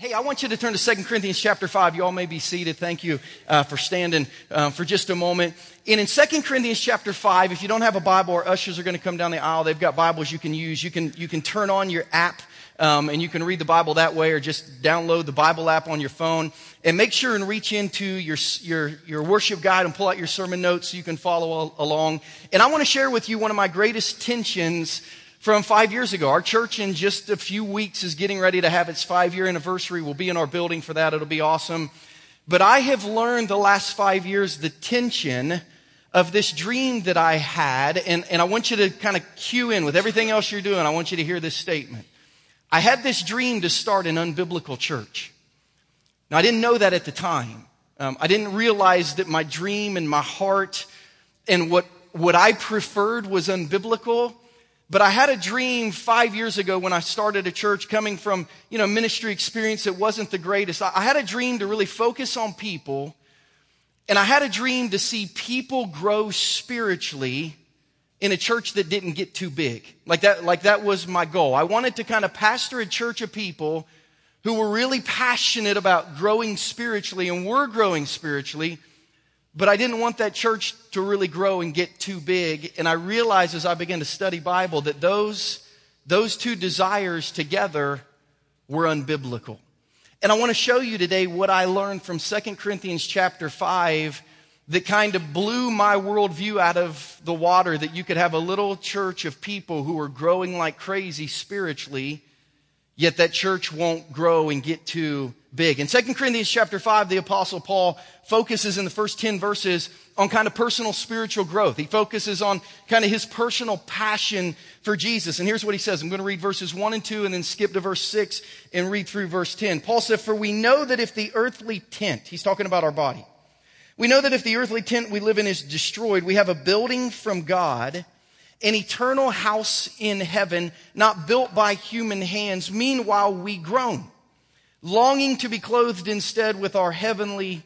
Hey, I want you to turn to 2 Corinthians chapter 5. You all may be seated. Thank you uh, for standing uh, for just a moment. And in 2 Corinthians chapter 5, if you don't have a Bible, our ushers are going to come down the aisle. They've got Bibles you can use. You can, you can turn on your app um, and you can read the Bible that way or just download the Bible app on your phone. And make sure and reach into your, your, your worship guide and pull out your sermon notes so you can follow along. And I want to share with you one of my greatest tensions from five years ago. Our church in just a few weeks is getting ready to have its five year anniversary. We'll be in our building for that. It'll be awesome. But I have learned the last five years the tension of this dream that I had. And, and I want you to kind of cue in with everything else you're doing. I want you to hear this statement. I had this dream to start an unbiblical church. Now, I didn't know that at the time. Um, I didn't realize that my dream and my heart and what, what I preferred was unbiblical. But I had a dream five years ago when I started a church coming from, you know, ministry experience that wasn't the greatest. I had a dream to really focus on people. And I had a dream to see people grow spiritually in a church that didn't get too big. Like that, like that was my goal. I wanted to kind of pastor a church of people who were really passionate about growing spiritually and were growing spiritually, but I didn't want that church to really grow and get too big. And I realized as I began to study Bible that those, those two desires together were unbiblical. And I want to show you today what I learned from 2 Corinthians chapter 5 that kind of blew my worldview out of the water that you could have a little church of people who are growing like crazy spiritually, yet that church won't grow and get too big. In 2 Corinthians chapter 5, the apostle Paul focuses in the first 10 verses on kind of personal spiritual growth. He focuses on kind of his personal passion for Jesus. And here's what he says. I'm going to read verses 1 and 2 and then skip to verse 6 and read through verse 10. Paul said, For we know that if the earthly tent, he's talking about our body, we know that if the earthly tent we live in is destroyed, we have a building from God, an eternal house in heaven, not built by human hands. Meanwhile, we groan longing to be clothed instead with our heavenly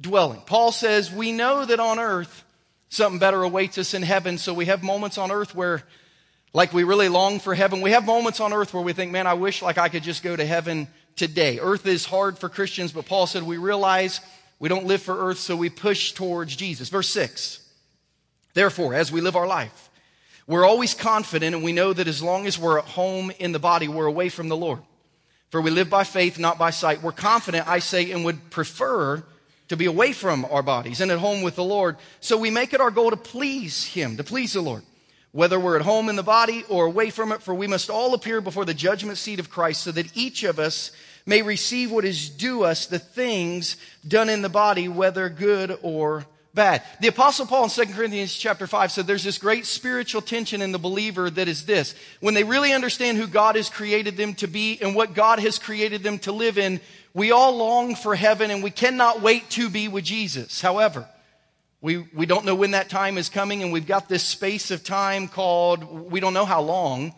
dwelling. Paul says, We know that on earth something better awaits us in heaven, so we have moments on earth where, like, we really long for heaven. We have moments on earth where we think, Man, I wish like I could just go to heaven today. Earth is hard for Christians, but Paul said, We realize we don't live for earth, so we push towards Jesus. Verse 6. Therefore, as we live our life, we're always confident and we know that as long as we're at home in the body, we're away from the Lord. For we live by faith, not by sight. We're confident, I say, and would prefer to be away from our bodies and at home with the Lord. So we make it our goal to please Him, to please the Lord. Whether we're at home in the body or away from it, for we must all appear before the judgment seat of Christ so that each of us may receive what is due us, the things done in the body, whether good or bad. The apostle Paul in 2 Corinthians chapter 5 said there's this great spiritual tension in the believer that is this. When they really understand who God has created them to be and what God has created them to live in, we all long for heaven and we cannot wait to be with Jesus. However, we, we don't know when that time is coming and we've got this space of time called, we don't know how long,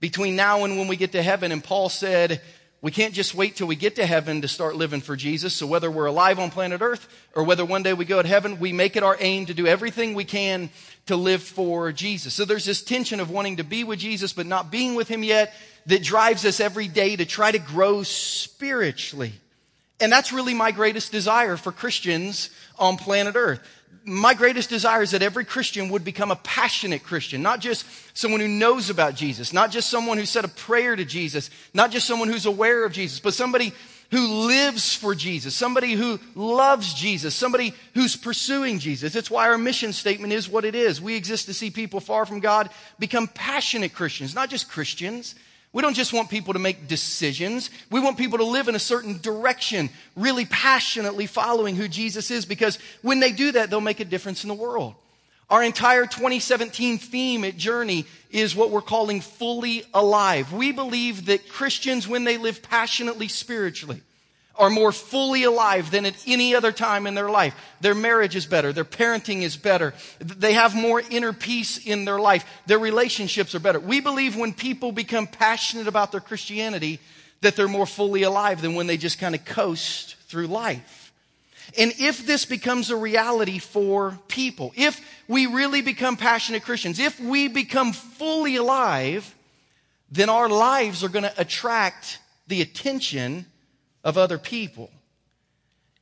between now and when we get to heaven. And Paul said, we can't just wait till we get to heaven to start living for Jesus. So whether we're alive on planet Earth or whether one day we go to heaven, we make it our aim to do everything we can to live for Jesus. So there's this tension of wanting to be with Jesus but not being with him yet that drives us every day to try to grow spiritually. And that's really my greatest desire for Christians on planet Earth my greatest desire is that every Christian would become a passionate Christian, not just someone who knows about Jesus, not just someone who said a prayer to Jesus, not just someone who's aware of Jesus, but somebody who lives for Jesus, somebody who loves Jesus, somebody who's pursuing Jesus. It's why our mission statement is what it is. We exist to see people far from God become passionate Christians, not just Christians. We don't just want people to make decisions. We want people to live in a certain direction, really passionately following who Jesus is, because when they do that, they'll make a difference in the world. Our entire 2017 theme at Journey is what we're calling fully alive. We believe that Christians, when they live passionately spiritually, are more fully alive than at any other time in their life. Their marriage is better. Their parenting is better. They have more inner peace in their life. Their relationships are better. We believe when people become passionate about their Christianity, that they're more fully alive than when they just kind of coast through life. And if this becomes a reality for people, if we really become passionate Christians, if we become fully alive, then our lives are going to attract the attention of other people.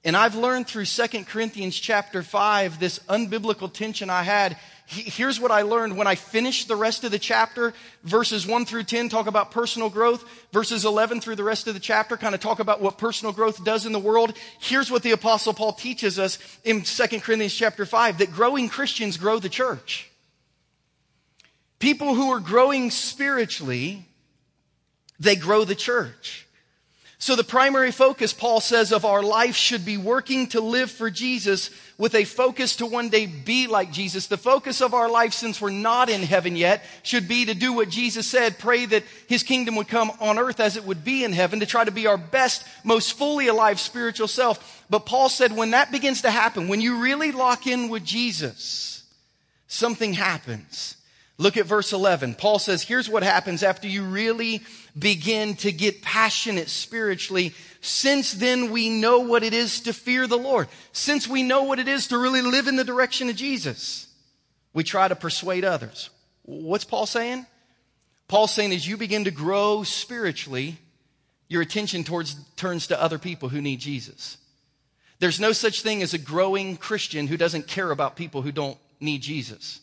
And I've learned through 2 Corinthians chapter 5 this unbiblical tension I had. Here's what I learned when I finished the rest of the chapter. Verses 1 through 10 talk about personal growth. Verses 11 through the rest of the chapter kind of talk about what personal growth does in the world. Here's what the apostle Paul teaches us in 2 Corinthians chapter 5 that growing Christians grow the church. People who are growing spiritually, they grow the church. So the primary focus, Paul says, of our life should be working to live for Jesus with a focus to one day be like Jesus. The focus of our life, since we're not in heaven yet, should be to do what Jesus said, pray that his kingdom would come on earth as it would be in heaven, to try to be our best, most fully alive spiritual self. But Paul said, when that begins to happen, when you really lock in with Jesus, something happens. Look at verse 11. Paul says, here's what happens after you really begin to get passionate spiritually. Since then we know what it is to fear the Lord. Since we know what it is to really live in the direction of Jesus, we try to persuade others. What's Paul saying? Paul's saying as you begin to grow spiritually, your attention towards, turns to other people who need Jesus. There's no such thing as a growing Christian who doesn't care about people who don't need Jesus.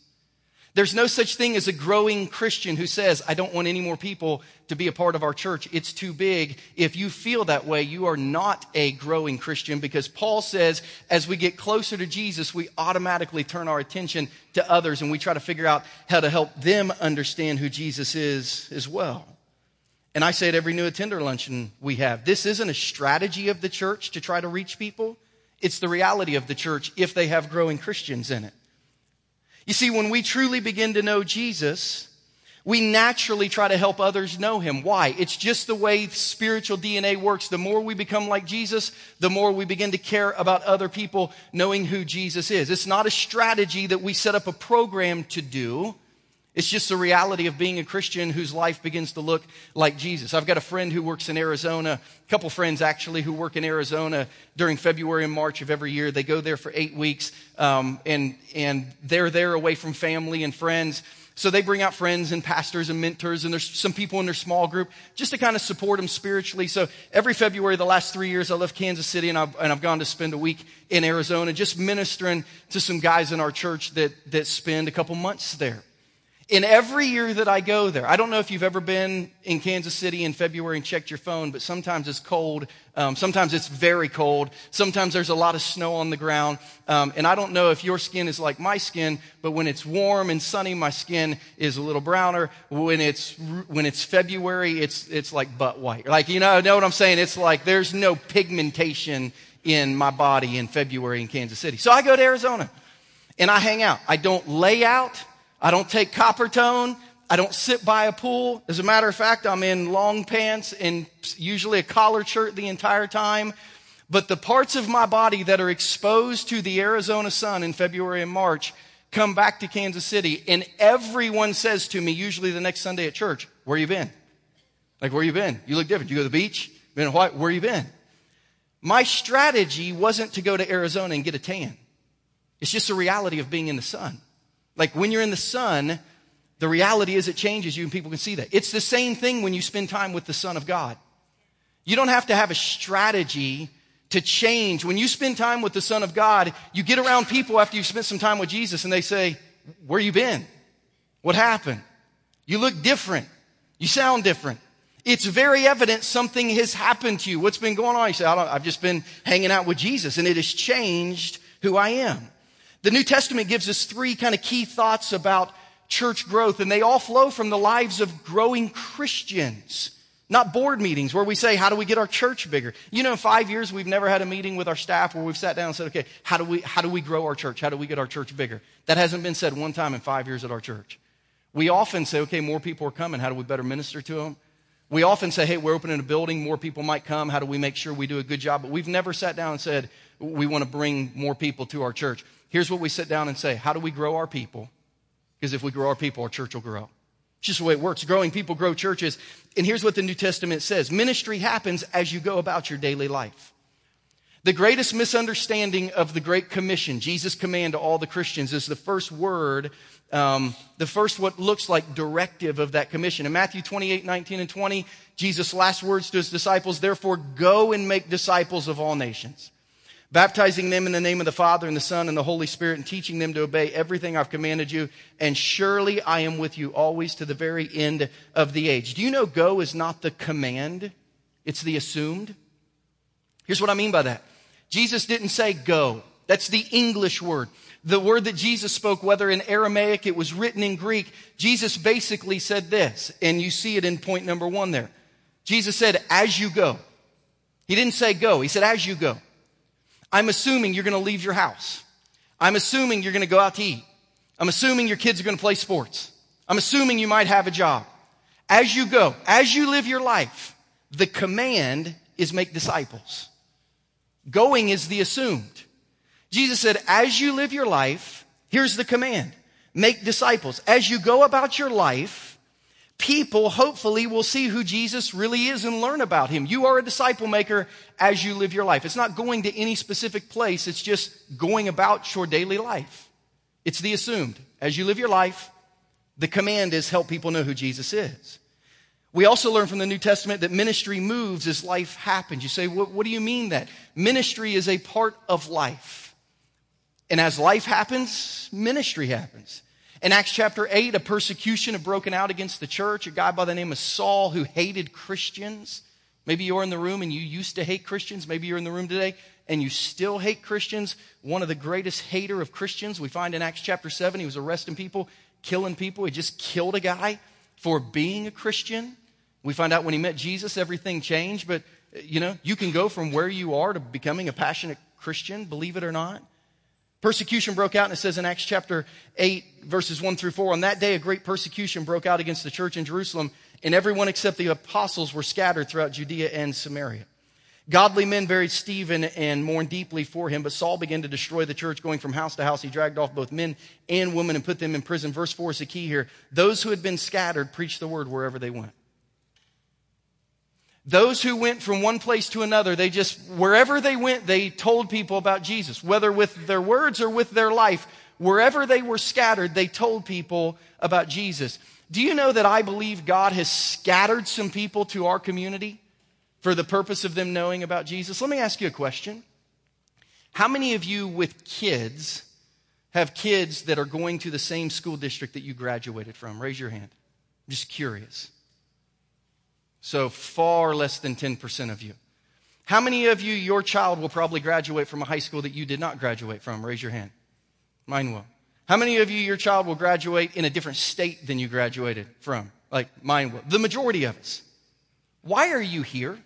There's no such thing as a growing Christian who says, I don't want any more people to be a part of our church. It's too big. If you feel that way, you are not a growing Christian because Paul says as we get closer to Jesus, we automatically turn our attention to others and we try to figure out how to help them understand who Jesus is as well. And I say at every new attender luncheon we have, this isn't a strategy of the church to try to reach people. It's the reality of the church if they have growing Christians in it. You see, when we truly begin to know Jesus, we naturally try to help others know him. Why? It's just the way spiritual DNA works. The more we become like Jesus, the more we begin to care about other people knowing who Jesus is. It's not a strategy that we set up a program to do. It's just the reality of being a Christian whose life begins to look like Jesus. I've got a friend who works in Arizona, a couple friends actually who work in Arizona during February and March of every year. They go there for eight weeks, um, and, and they're there away from family and friends. So they bring out friends and pastors and mentors, and there's some people in their small group just to kind of support them spiritually. So every February, the last three years, I left Kansas City and I've, and I've gone to spend a week in Arizona just ministering to some guys in our church that, that spend a couple months there. In every year that I go there, I don't know if you've ever been in Kansas City in February and checked your phone, but sometimes it's cold. Um, sometimes it's very cold. Sometimes there's a lot of snow on the ground. Um, and I don't know if your skin is like my skin, but when it's warm and sunny, my skin is a little browner. When it's, when it's February, it's, it's like butt white. Like, you know, know what I'm saying? It's like there's no pigmentation in my body in February in Kansas City. So I go to Arizona and I hang out. I don't lay out. I don't take Coppertone. I don't sit by a pool. As a matter of fact, I'm in long pants and usually a collared shirt the entire time. But the parts of my body that are exposed to the Arizona sun in February and March come back to Kansas City and everyone says to me, usually the next Sunday at church, where you been? Like, where you been? You look different. You go to the beach? Been what? Where you been? My strategy wasn't to go to Arizona and get a tan. It's just a reality of being in the sun. Like when you're in the sun, the reality is it changes you and people can see that. It's the same thing when you spend time with the Son of God. You don't have to have a strategy to change. When you spend time with the Son of God, you get around people after you've spent some time with Jesus and they say, where you been? What happened? You look different. You sound different. It's very evident something has happened to you. What's been going on? You say, I have just been hanging out with Jesus and it has changed who I am. The New Testament gives us three kind of key thoughts about church growth, and they all flow from the lives of growing Christians. Not board meetings where we say, how do we get our church bigger? You know, in five years, we've never had a meeting with our staff where we've sat down and said, okay, how do we, how do we grow our church? How do we get our church bigger? That hasn't been said one time in five years at our church. We often say, okay, more people are coming. How do we better minister to them? We often say, hey, we're opening a building. More people might come. How do we make sure we do a good job? But we've never sat down and said, we want to bring more people to our church. Here's what we sit down and say How do we grow our people? Because if we grow our people, our church will grow. It's just the way it works. Growing people grow churches. And here's what the New Testament says ministry happens as you go about your daily life. The greatest misunderstanding of the Great Commission, Jesus' command to all the Christians, is the first word, um, the first what looks like directive of that commission. In Matthew 28, 19, and 20, Jesus' last words to his disciples, therefore go and make disciples of all nations baptizing them in the name of the Father and the Son and the Holy Spirit, and teaching them to obey everything I've commanded you. And surely I am with you always to the very end of the age. Do you know go is not the command? It's the assumed. Here's what I mean by that. Jesus didn't say go. That's the English word. The word that Jesus spoke, whether in Aramaic, it was written in Greek, Jesus basically said this, and you see it in point number one there. Jesus said, as you go. He didn't say go. He said, as you go. I'm assuming you're going to leave your house. I'm assuming you're going to go out to eat. I'm assuming your kids are going to play sports. I'm assuming you might have a job. As you go, as you live your life, the command is make disciples. Going is the assumed. Jesus said, as you live your life, here's the command. Make disciples. As you go about your life, people hopefully will see who Jesus really is and learn about him. You are a disciple maker as you live your life. It's not going to any specific place, it's just going about your daily life. It's the assumed. As you live your life, the command is help people know who Jesus is. We also learn from the New Testament that ministry moves as life happens. You say, what, what do you mean that? Ministry is a part of life. And as life happens, ministry happens. In Acts chapter 8, a persecution had broken out against the church. A guy by the name of Saul who hated Christians. Maybe you're in the room and you used to hate Christians. Maybe you're in the room today and you still hate Christians. One of the greatest hater of Christians we find in Acts chapter 7. He was arresting people, killing people. He just killed a guy for being a Christian. We find out when he met Jesus, everything changed. But, you know, you can go from where you are to becoming a passionate Christian, believe it or not. Persecution broke out, and it says in Acts chapter 8, verses 1 through 4 On that day, a great persecution broke out against the church in Jerusalem, and everyone except the apostles were scattered throughout Judea and Samaria. Godly men buried Stephen and mourned deeply for him, but Saul began to destroy the church, going from house to house. He dragged off both men and women and put them in prison. Verse 4 is the key here. Those who had been scattered preached the word wherever they went. Those who went from one place to another, they just, wherever they went, they told people about Jesus, whether with their words or with their life. Wherever they were scattered, they told people about Jesus. Do you know that I believe God has scattered some people to our community for the purpose of them knowing about Jesus? Let me ask you a question. How many of you with kids have kids that are going to the same school district that you graduated from? Raise your hand. I'm just curious. So far less than 10% of you. How many of you, your child will probably graduate from a high school that you did not graduate from? Raise your hand. Mine will. How many of you, your child will graduate in a different state than you graduated from? Like mine will. The majority of us. Why are you here?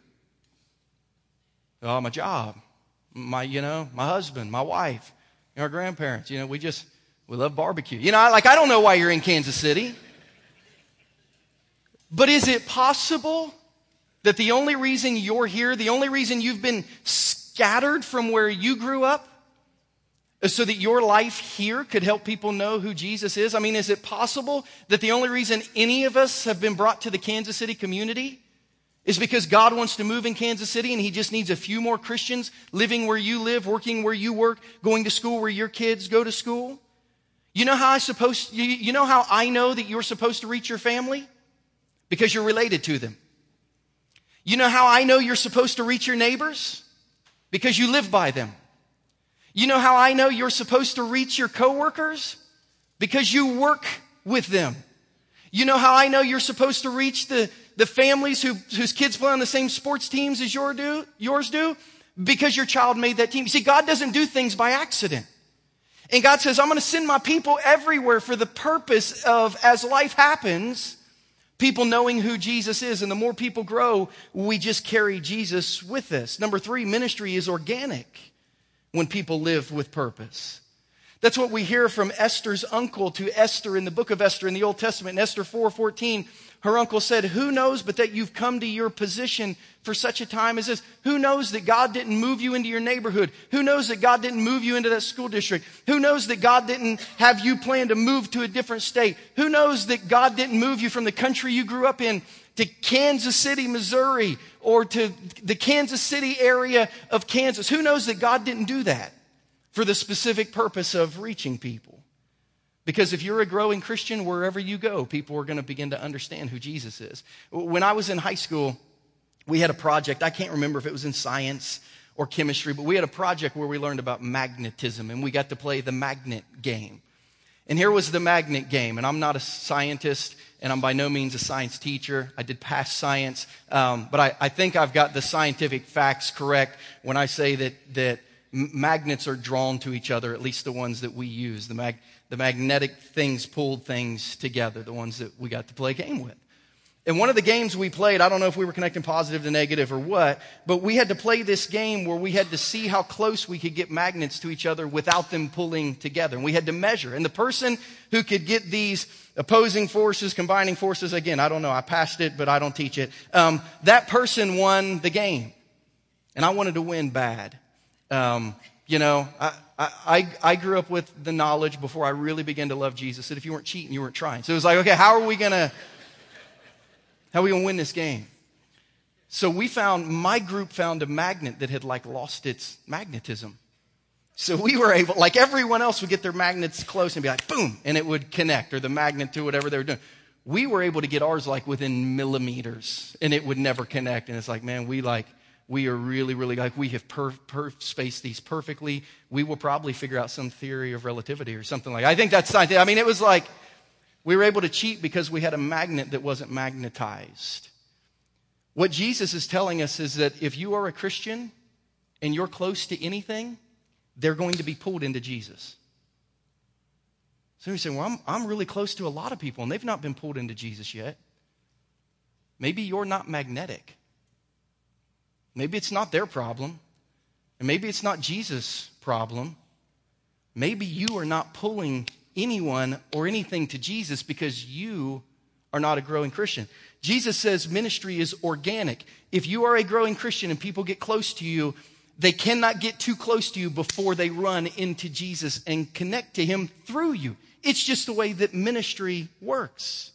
Oh, my job, my, you know, my husband, my wife, our grandparents. You know, we just, we love barbecue. You know, like, I don't know why you're in Kansas City. But is it possible that the only reason you're here, the only reason you've been scattered from where you grew up, is so that your life here could help people know who Jesus is? I mean, is it possible that the only reason any of us have been brought to the Kansas City community is because God wants to move in Kansas City and He just needs a few more Christians living where you live, working where you work, going to school where your kids go to school? You know how I supposed, you, you know how I know that you're supposed to reach your family? Because you're related to them. You know how I know you're supposed to reach your neighbors? Because you live by them. You know how I know you're supposed to reach your coworkers? Because you work with them. You know how I know you're supposed to reach the, the families who, whose kids play on the same sports teams as your do, yours do? Because your child made that team. You see, God doesn't do things by accident. And God says, I'm going to send my people everywhere for the purpose of, as life happens, People knowing who Jesus is, and the more people grow, we just carry Jesus with us. Number three, ministry is organic when people live with purpose. That's what we hear from Esther's uncle to Esther in the book of Esther in the Old Testament. In Esther 4:14, her uncle said, Who knows but that you've come to your position for such a time as this? Who knows that God didn't move you into your neighborhood? Who knows that God didn't move you into that school district? Who knows that God didn't have you plan to move to a different state? Who knows that God didn't move you from the country you grew up in to Kansas City, Missouri, or to the Kansas City area of Kansas. Who knows that God didn't do that for the specific purpose of reaching people? Because if you're a growing Christian, wherever you go, people are going to begin to understand who Jesus is. When I was in high school, we had a project. I can't remember if it was in science or chemistry, but we had a project where we learned about magnetism and we got to play the magnet game. And here was the magnet game. And I'm not a scientist and I'm by no means a science teacher. I did past science. Um, but I, I think I've got the scientific facts correct when I say that, that magnets are drawn to each other, at least the ones that we use. The mag- the magnetic things pulled things together, the ones that we got to play a game with. And one of the games we played, I don't know if we were connecting positive to negative or what, but we had to play this game where we had to see how close we could get magnets to each other without them pulling together. And we had to measure. And the person who could get these opposing forces, combining forces, again, I don't know, I passed it, but I don't teach it. Um, that person won the game. And I wanted to win bad. Um, you know, I, I, I grew up with the knowledge before I really began to love Jesus that if you weren't cheating, you weren't trying. So it was like, okay, how are we going to, how are we going to win this game? So we found, my group found a magnet that had like lost its magnetism. So we were able, like everyone else would get their magnets close and be like, boom, and it would connect, or the magnet to whatever they were doing. We were able to get ours like within millimeters, and it would never connect. And it's like, man, we like, we are really, really like we have per, per spaced these perfectly. We will probably figure out some theory of relativity or something like. That. I think that's scientific. I mean, it was like we were able to cheat because we had a magnet that wasn't magnetized. What Jesus is telling us is that if you are a Christian and you're close to anything, they're going to be pulled into Jesus. So you say, well, I'm, I'm really close to a lot of people and they've not been pulled into Jesus yet. Maybe you're not magnetic. Maybe it's not their problem. And maybe it's not Jesus' problem. Maybe you are not pulling anyone or anything to Jesus because you are not a growing Christian. Jesus says ministry is organic. If you are a growing Christian and people get close to you, they cannot get too close to you before they run into Jesus and connect to him through you. It's just the way that ministry works.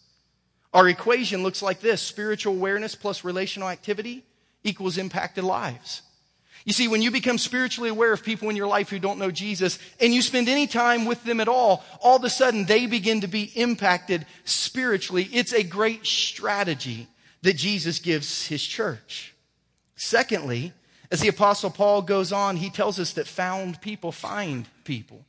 Our equation looks like this spiritual awareness plus relational activity equals impacted lives. You see, when you become spiritually aware of people in your life who don't know Jesus and you spend any time with them at all, all of a sudden they begin to be impacted spiritually. It's a great strategy that Jesus gives his church. Secondly, as the apostle Paul goes on, he tells us that found people find people.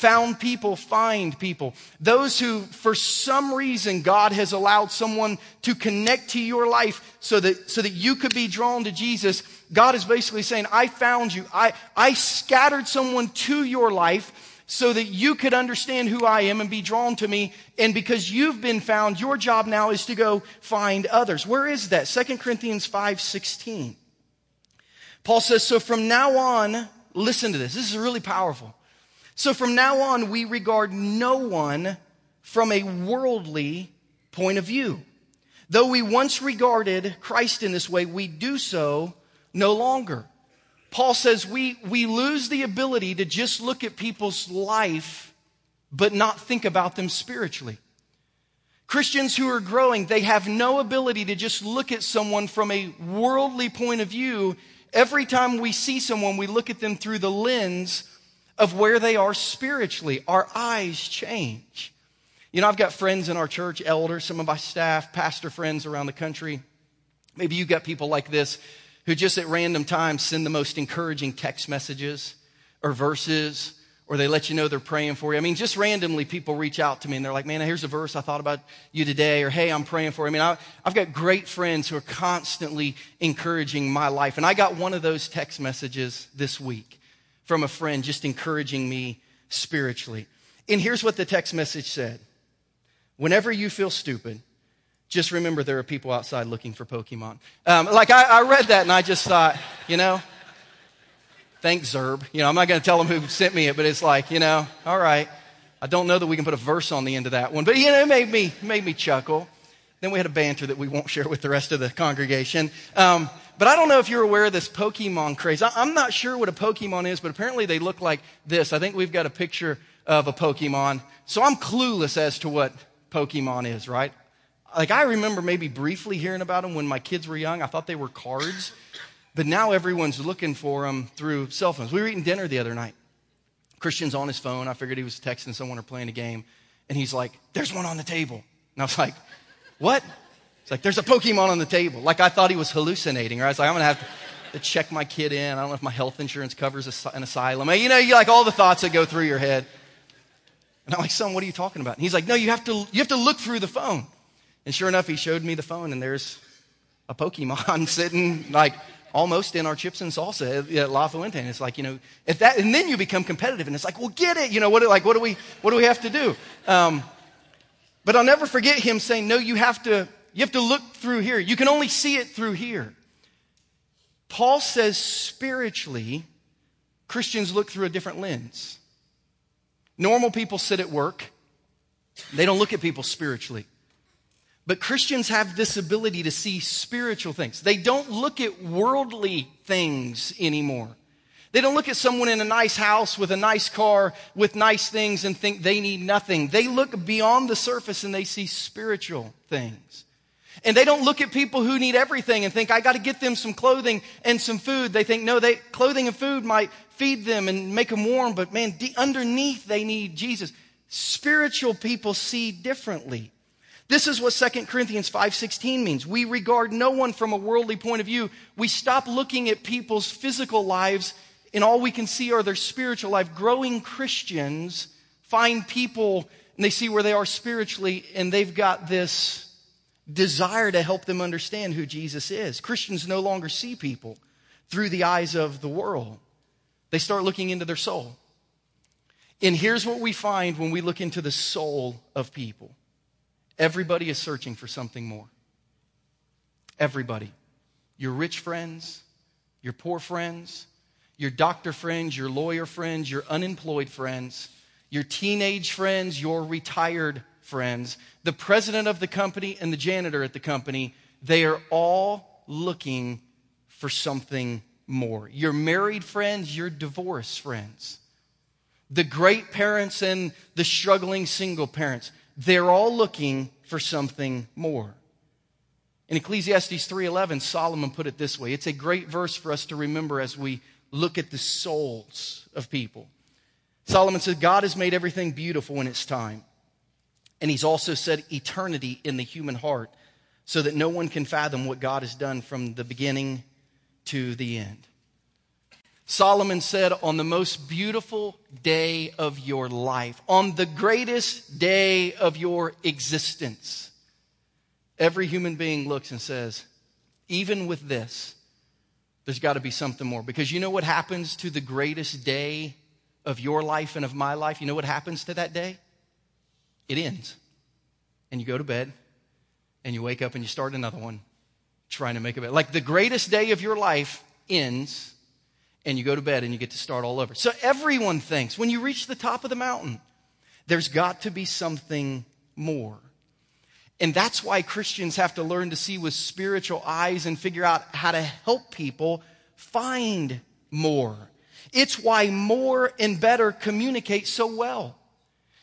Found people find people. Those who, for some reason, God has allowed someone to connect to your life so that, so that you could be drawn to Jesus. God is basically saying, I found you. I, I scattered someone to your life so that you could understand who I am and be drawn to me. And because you've been found, your job now is to go find others. Where is that? 2 Corinthians 5 16. Paul says, So from now on, listen to this. This is really powerful. So from now on, we regard no one from a worldly point of view. Though we once regarded Christ in this way, we do so no longer. Paul says we, we lose the ability to just look at people's life, but not think about them spiritually. Christians who are growing, they have no ability to just look at someone from a worldly point of view. Every time we see someone, we look at them through the lens of where they are spiritually. Our eyes change. You know, I've got friends in our church, elders, some of my staff, pastor friends around the country. Maybe you've got people like this who just at random times send the most encouraging text messages or verses or they let you know they're praying for you. I mean, just randomly people reach out to me and they're like, man, here's a verse I thought about you today, or hey, I'm praying for you. I mean, I, have got great friends who are constantly encouraging my life. And I got one of those text messages this week from a friend just encouraging me spiritually. And here's what the text message said Whenever you feel stupid, just remember there are people outside looking for Pokemon. Um, like, I, I read that and I just thought, you know, thanks, Zerb. You know, I'm not going to tell them who sent me it, but it's like, you know, all right. I don't know that we can put a verse on the end of that one, but you know, it made me, made me chuckle. Then we had a banter that we won't share with the rest of the congregation. Um, but I don't know if you're aware of this Pokemon craze. I, am not sure what a Pokemon is, but apparently they look like this. I think we've got a picture of a Pokemon. So I'm clueless as to what Pokemon is, right? Like, I remember maybe briefly hearing about them when my kids were young. I thought they were cards, but now everyone's looking for them through cell phones. We were eating dinner the other night. Christian's on his phone. I figured he was texting someone or playing a game. And he's like, There's one on the table. And I was like, What? It's like, There's a Pokemon on the table. Like, I thought he was hallucinating, right? I was like, I'm going to have to check my kid in. I don't know if my health insurance covers an asylum. You know, you like all the thoughts that go through your head. And I'm like, son, what are you talking about? And he's like, no, you have to, you have to look through the phone. And sure enough, he showed me the phone, and there's a Pokemon sitting like almost in our chips and salsa at La Fuente. And it's like, you know, if that, and then you become competitive, and it's like, well, get it. You know, what, like, what do we, what do we have to do? Um, but I'll never forget him saying, no, you have to, you have to look through here. You can only see it through here. Paul says spiritually, Christians look through a different lens. Normal people sit at work. They don't look at people spiritually. But Christians have this ability to see spiritual things. They don't look at worldly things anymore. They don't look at someone in a nice house with a nice car with nice things and think they need nothing. They look beyond the surface and they see spiritual things. And they don't look at people who need everything and think, I got to get them some clothing and some food. They think, no, they, clothing and food might feed them and make them warm, but man, de- underneath they need Jesus. Spiritual people see differently. This is what 2 Corinthians 5:16 means. We regard no one from a worldly point of view. We stop looking at people's physical lives and all we can see are their spiritual life. Growing Christians find people and they see where they are spiritually and they've got this desire to help them understand who Jesus is. Christians no longer see people through the eyes of the world. They start looking into their soul. And here's what we find when we look into the soul of people everybody is searching for something more. Everybody. Your rich friends, your poor friends, your doctor friends, your lawyer friends, your unemployed friends, your teenage friends, your retired friends, the president of the company and the janitor at the company, they are all looking for something more. Your married friends, your divorced friends, the great parents and the struggling single parents, they're all looking for something more. In Ecclesiastes 3:11, Solomon put it this way. It's a great verse for us to remember as we look at the souls of people. Solomon said, God has made everything beautiful in its time. And he's also said eternity in the human heart so that no one can fathom what God has done from the beginning to the end. Solomon said, On the most beautiful day of your life, on the greatest day of your existence, every human being looks and says, Even with this, there's got to be something more. Because you know what happens to the greatest day of your life and of my life? You know what happens to that day? It ends. And you go to bed and you wake up and you start another one trying to make a better. Like the greatest day of your life ends and you go to bed and you get to start all over. So everyone thinks when you reach the top of the mountain, there's got to be something more. And that's why Christians have to learn to see with spiritual eyes and figure out how to help people find more. It's why more and better communicate so well.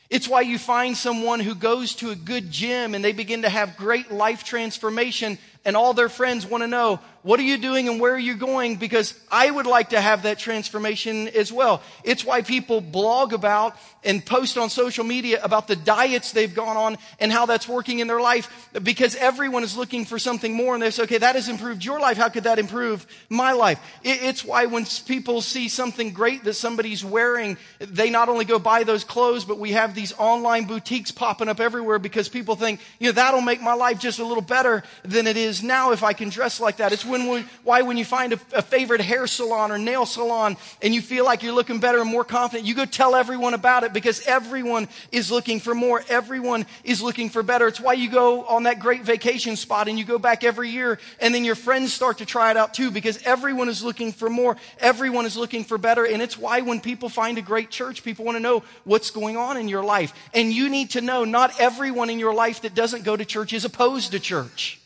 It's why you find someone who goes to a good gym and they begin to have great life transformation and all their friends want to know, what are you doing and where are you going? Because I would like to have that transformation as well. It's why people blog about and post on social media about the diets they've gone on and how that's working in their life because everyone is looking for something more and they say, okay, that has improved your life. How could that improve my life? It's why when people see something great that somebody's wearing, they not only go buy those clothes, but we have these online boutiques popping up everywhere because people think, you know, that'll make my life just a little better than it is now if I can dress like that. It's when we, why when you find a, a favorite hair salon or nail salon and you feel like you're looking better and more confident, you go tell everyone about it because everyone is looking for more. Everyone is looking for better. It's why you go on that great vacation spot and you go back every year and then your friends start to try it out too because everyone is looking for more. Everyone is looking for better. And it's why when people find a great church, people want to know what's going on in your life. And you need to know not everyone in your life that doesn't go to church is opposed to church.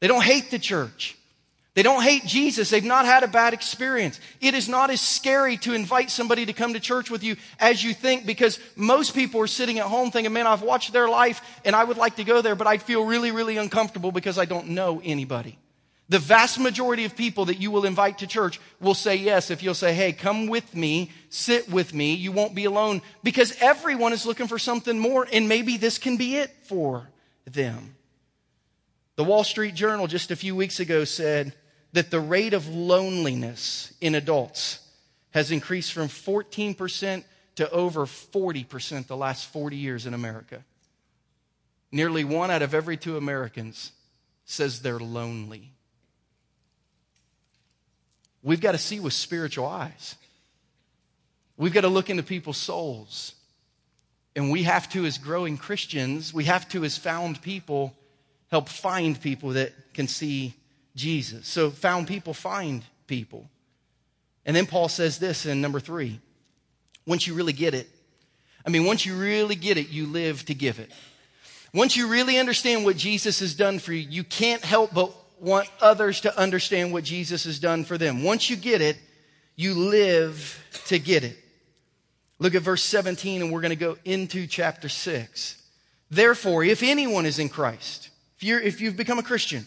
They don't hate the church. They don't hate Jesus. They've not had a bad experience. It is not as scary to invite somebody to come to church with you as you think because most people are sitting at home thinking, man, I've watched their life and I would like to go there, but I'd feel really, really uncomfortable because I don't know anybody. The vast majority of people that you will invite to church will say yes if you'll say, hey, come with me, sit with me. You won't be alone because everyone is looking for something more and maybe this can be it for them. The Wall Street Journal just a few weeks ago said, that the rate of loneliness in adults has increased from 14% to over 40% the last 40 years in America. Nearly one out of every two Americans says they're lonely. We've got to see with spiritual eyes. We've got to look into people's souls. And we have to, as growing Christians, we have to, as found people, help find people that can see Jesus. So found people find people. And then Paul says this in number three once you really get it, I mean, once you really get it, you live to give it. Once you really understand what Jesus has done for you, you can't help but want others to understand what Jesus has done for them. Once you get it, you live to get it. Look at verse 17, and we're going to go into chapter 6. Therefore, if anyone is in Christ, if, you're, if you've become a Christian,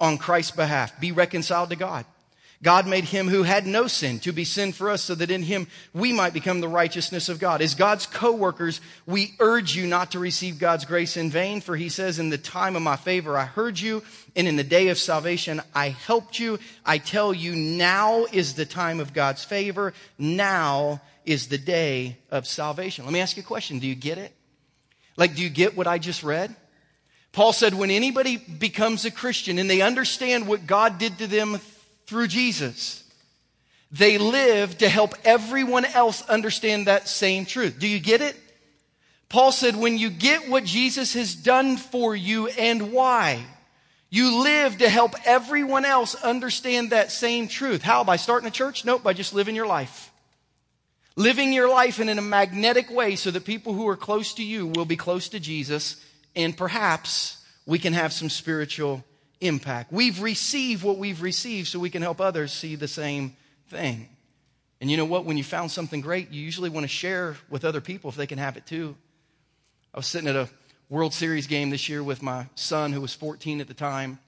on Christ's behalf. Be reconciled to God. God made him who had no sin to be sin for us so that in him we might become the righteousness of God. As God's co-workers, we urge you not to receive God's grace in vain, for he says, in the time of my favor, I heard you, and in the day of salvation, I helped you. I tell you, now is the time of God's favor. Now is the day of salvation. Let me ask you a question. Do you get it? Like, do you get what I just read? Paul said, when anybody becomes a Christian and they understand what God did to them through Jesus, they live to help everyone else understand that same truth. Do you get it? Paul said, when you get what Jesus has done for you and why, you live to help everyone else understand that same truth. How? By starting a church? Nope, by just living your life. Living your life in a magnetic way so that people who are close to you will be close to Jesus and perhaps we can have some spiritual impact. We've received what we've received so we can help others see the same thing. And you know what? When you found something great, you usually want to share with other people if they can have it too. I was sitting at a World Series game this year with my son, who was 14 at the time.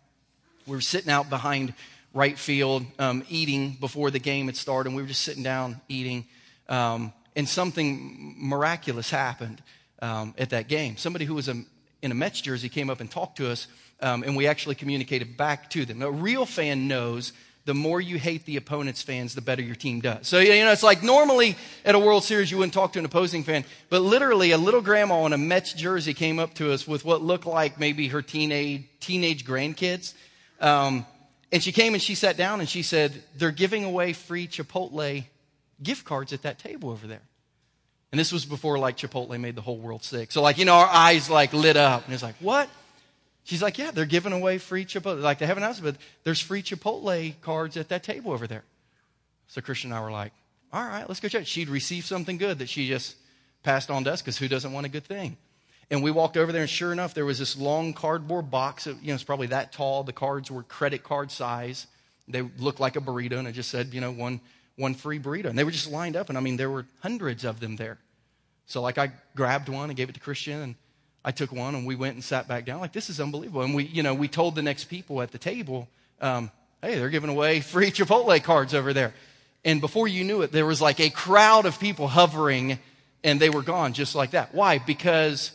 We were sitting out behind right field, um, eating before the game had started, and we were just sitting down eating. Um, and something miraculous happened um, at that game. Somebody who was a in a Mets jersey came up and talked to us, um, and we actually communicated back to them. a real fan knows the more you hate the opponent's fans, the better your team does. So, you know, it's like normally at a World Series, you wouldn't talk to an opposing fan, but literally a little grandma in a Mets jersey came up to us with what looked like maybe her teenage, teenage grandkids. Um, and she came and she sat down and she said, They're giving away free Chipotle gift cards at that table over there. And this was before like Chipotle made the whole world sick. So like, you know, our eyes like lit up. And it's like, what? She's like, yeah, they're giving away free Chipotle. Like they haven't it, but there's free Chipotle cards at that table over there. So Christian and I were like, all right, let's go check. She'd received something good that she just passed on to us because who doesn't want a good thing? And we walked over there, and sure enough, there was this long cardboard box. you know, it's probably that tall. The cards were credit card size. They looked like a burrito, and it just said, you know, one one free burrito. And they were just lined up, and I mean, there were hundreds of them there. So, like, I grabbed one and gave it to Christian, and I took one, and we went and sat back down. Like, this is unbelievable. And we, you know, we told the next people at the table, um, hey, they're giving away free Chipotle cards over there. And before you knew it, there was like a crowd of people hovering, and they were gone just like that. Why? Because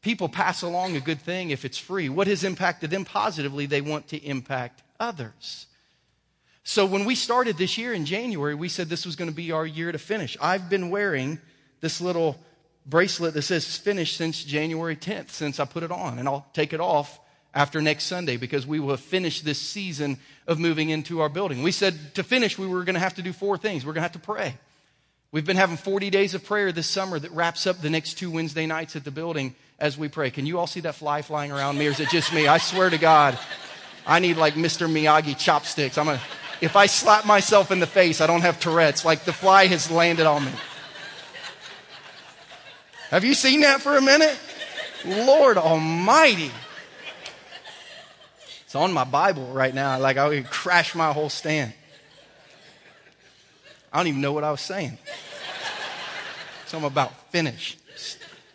people pass along a good thing if it's free. What has impacted them positively, they want to impact others. So when we started this year in January, we said this was going to be our year to finish. I've been wearing this little bracelet that says finished since January 10th, since I put it on, and I'll take it off after next Sunday because we will have finished this season of moving into our building. We said to finish, we were going to have to do four things. We're going to have to pray. We've been having 40 days of prayer this summer that wraps up the next two Wednesday nights at the building as we pray. Can you all see that fly flying around me or is it just me? I swear to God, I need like Mr. Miyagi chopsticks. I'm a, if I slap myself in the face, I don't have Tourette's. Like the fly has landed on me. Have you seen that for a minute? Lord Almighty. It's on my Bible right now. Like I would crash my whole stand. I don't even know what I was saying. Something about finish.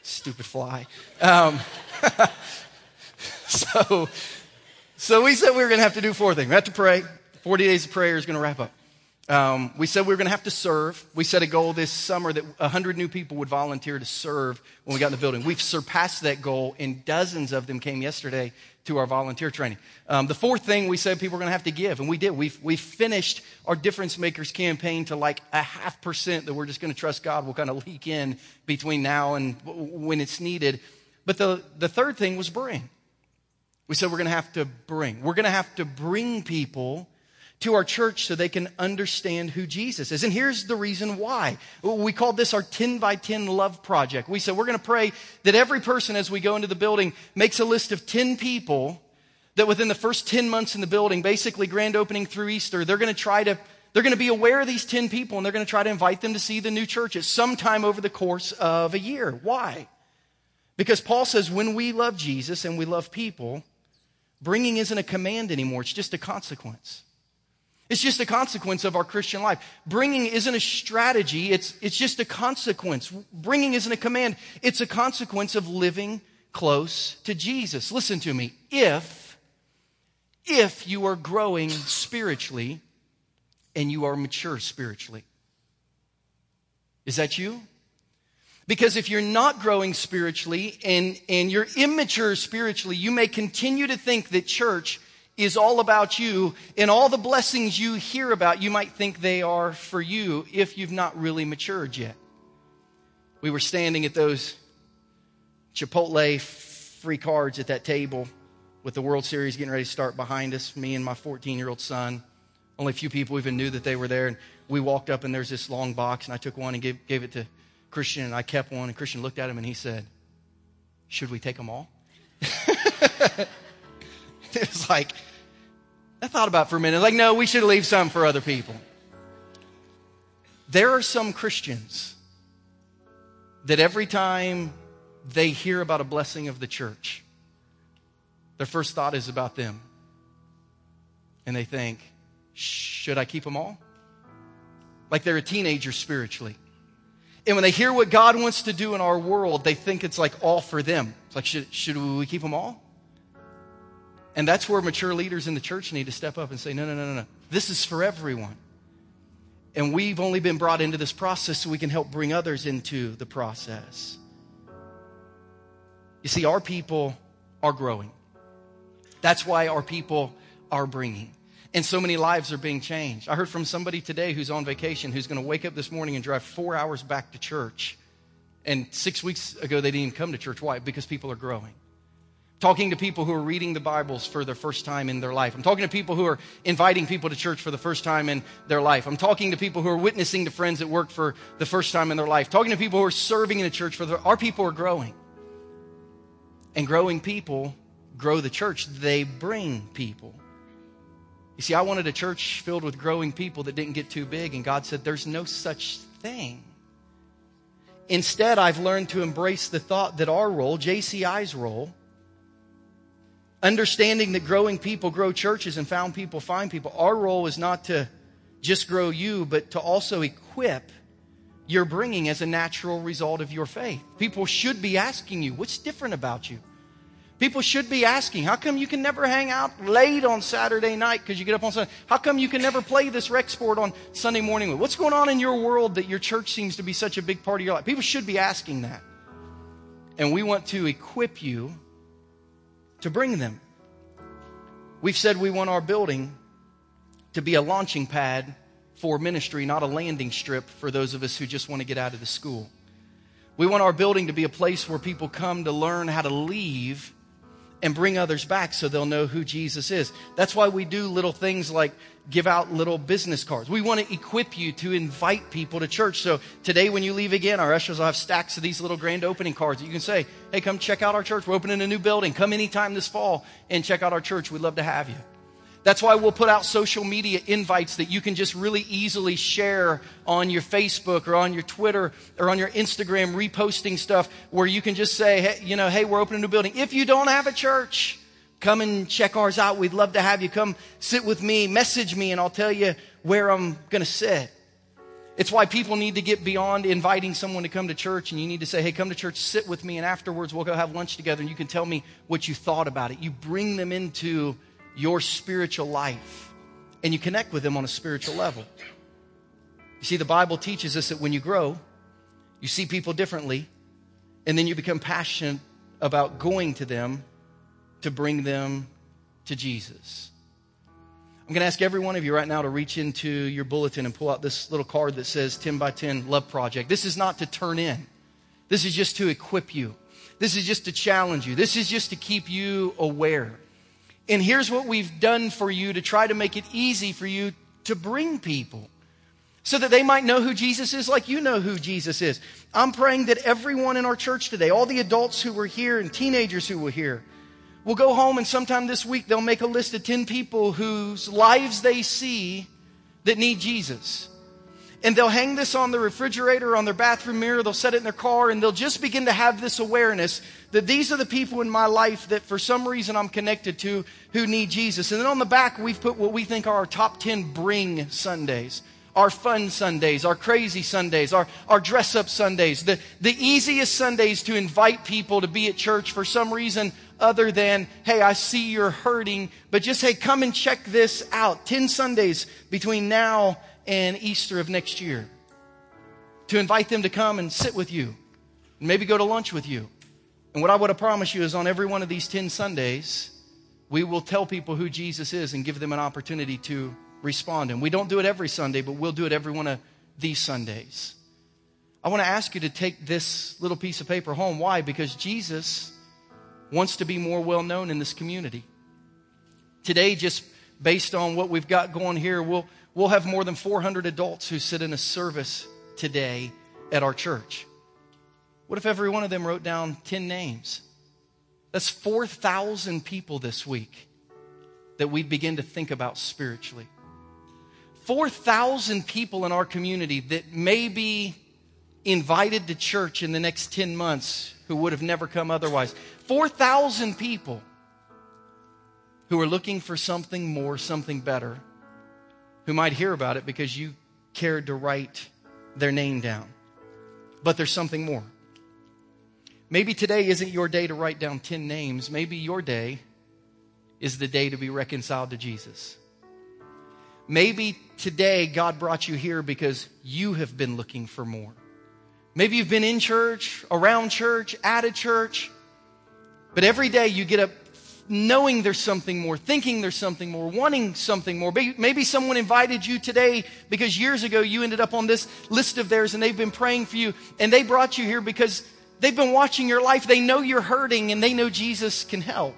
Stupid fly. Um, so, so we said we were going to have to do four things. We have to pray. 40 days of prayer is going to wrap up. Um, we said we were going to have to serve. We set a goal this summer that 100 new people would volunteer to serve when we got in the building. We've surpassed that goal, and dozens of them came yesterday to our volunteer training. Um, the fourth thing we said people were going to have to give, and we did. We've, we finished our Difference Makers campaign to like a half percent that we're just going to trust God will kind of leak in between now and when it's needed. But the, the third thing was bring. We said we're going to have to bring. We're going to have to bring people to our church so they can understand who Jesus is. And here's the reason why. We called this our 10 by 10 love project. We said we're going to pray that every person as we go into the building makes a list of 10 people that within the first 10 months in the building, basically grand opening through Easter, they're going to try to they're going to be aware of these 10 people and they're going to try to invite them to see the new church at some time over the course of a year. Why? Because Paul says when we love Jesus and we love people, bringing isn't a command anymore, it's just a consequence. It's just a consequence of our Christian life. Bringing isn't a strategy, it's, it's just a consequence. Bringing isn't a command, it's a consequence of living close to Jesus. Listen to me. If, if you are growing spiritually and you are mature spiritually, is that you? Because if you're not growing spiritually and, and you're immature spiritually, you may continue to think that church is all about you, and all the blessings you hear about, you might think they are for you if you've not really matured yet. We were standing at those Chipotle free cards at that table with the World Series getting ready to start behind us, me and my 14 year old son. Only a few people even knew that they were there. And we walked up, and there's this long box, and I took one and gave, gave it to Christian, and I kept one. And Christian looked at him and he said, Should we take them all? it was like, I thought about for a minute, like, no, we should leave some for other people. There are some Christians that every time they hear about a blessing of the church, their first thought is about them. And they think, should I keep them all? Like they're a teenager spiritually. And when they hear what God wants to do in our world, they think it's like all for them. It's like, should, should we keep them all? And that's where mature leaders in the church need to step up and say, no, no, no, no, no. This is for everyone. And we've only been brought into this process so we can help bring others into the process. You see, our people are growing. That's why our people are bringing. And so many lives are being changed. I heard from somebody today who's on vacation who's going to wake up this morning and drive four hours back to church. And six weeks ago, they didn't even come to church. Why? Because people are growing talking to people who are reading the Bibles for the first time in their life. I'm talking to people who are inviting people to church for the first time in their life. I'm talking to people who are witnessing to friends at work for the first time in their life. Talking to people who are serving in a church for the, our people are growing. And growing people grow the church. They bring people. You see, I wanted a church filled with growing people that didn't get too big, and God said, There's no such thing. Instead, I've learned to embrace the thought that our role, JCI's role, understanding that growing people grow churches and found people find people. Our role is not to just grow you, but to also equip your bringing as a natural result of your faith. People should be asking you, what's different about you? People should be asking, how come you can never hang out late on Saturday night because you get up on Sunday? How come you can never play this rec sport on Sunday morning? What's going on in your world that your church seems to be such a big part of your life? People should be asking that. And we want to equip you to bring them. We've said we want our building to be a launching pad for ministry, not a landing strip for those of us who just want to get out of the school. We want our building to be a place where people come to learn how to leave and bring others back so they'll know who Jesus is. That's why we do little things like give out little business cards. We want to equip you to invite people to church. So today when you leave again, our ushers will have stacks of these little grand opening cards that you can say, hey, come check out our church. We're opening a new building. Come anytime this fall and check out our church. We'd love to have you. That's why we'll put out social media invites that you can just really easily share on your Facebook or on your Twitter or on your Instagram, reposting stuff where you can just say, hey, you know, hey, we're opening a new building. If you don't have a church, come and check ours out. We'd love to have you come sit with me, message me, and I'll tell you where I'm going to sit. It's why people need to get beyond inviting someone to come to church and you need to say, hey, come to church, sit with me, and afterwards we'll go have lunch together and you can tell me what you thought about it. You bring them into your spiritual life and you connect with them on a spiritual level. You see, the Bible teaches us that when you grow, you see people differently, and then you become passionate about going to them to bring them to Jesus. I'm going to ask every one of you right now to reach into your bulletin and pull out this little card that says 10 by 10 Love Project. This is not to turn in, this is just to equip you. This is just to challenge you. This is just to keep you aware. And here's what we've done for you to try to make it easy for you to bring people so that they might know who Jesus is like you know who Jesus is. I'm praying that everyone in our church today, all the adults who were here and teenagers who were here, will go home and sometime this week they'll make a list of 10 people whose lives they see that need Jesus and they'll hang this on the refrigerator, on their bathroom mirror, they'll set it in their car, and they'll just begin to have this awareness that these are the people in my life that for some reason I'm connected to who need Jesus. And then on the back, we've put what we think are our top 10 bring Sundays. Our fun Sundays, our crazy Sundays, our, our dress up Sundays, the, the easiest Sundays to invite people to be at church for some reason other than, hey, I see you're hurting, but just, hey, come and check this out. 10 Sundays between now and Easter of next year. To invite them to come and sit with you, and maybe go to lunch with you. And what I want to promise you is on every one of these 10 Sundays, we will tell people who Jesus is and give them an opportunity to respond. And we don't do it every Sunday, but we'll do it every one of these Sundays. I want to ask you to take this little piece of paper home. Why? Because Jesus wants to be more well known in this community. Today, just based on what we've got going here, we'll, we'll have more than 400 adults who sit in a service today at our church. What if every one of them wrote down 10 names? That's 4,000 people this week that we'd begin to think about spiritually. 4,000 people in our community that may be invited to church in the next 10 months who would have never come otherwise. 4,000 people who are looking for something more, something better who might hear about it because you cared to write their name down. But there's something more. Maybe today isn't your day to write down 10 names. Maybe your day is the day to be reconciled to Jesus. Maybe today God brought you here because you have been looking for more. Maybe you've been in church, around church, at a church, but every day you get up knowing there's something more, thinking there's something more, wanting something more. Maybe someone invited you today because years ago you ended up on this list of theirs and they've been praying for you and they brought you here because they've been watching your life. They know you're hurting and they know Jesus can help.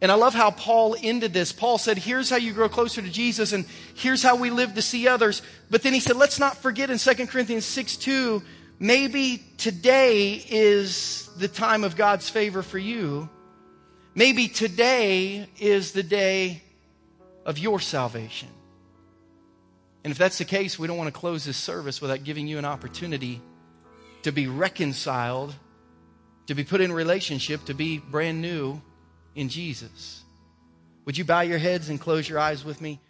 And I love how Paul ended this. Paul said, Here's how you grow closer to Jesus, and here's how we live to see others. But then he said, Let's not forget in 2 Corinthians 6 2, maybe today is the time of God's favor for you Maybe today is the day of your salvation. And if that's the case, we don't want to close this service without giving you an opportunity to be reconciled, to be put in relationship, to be brand new in Jesus. Would you bow your heads and close your eyes with me?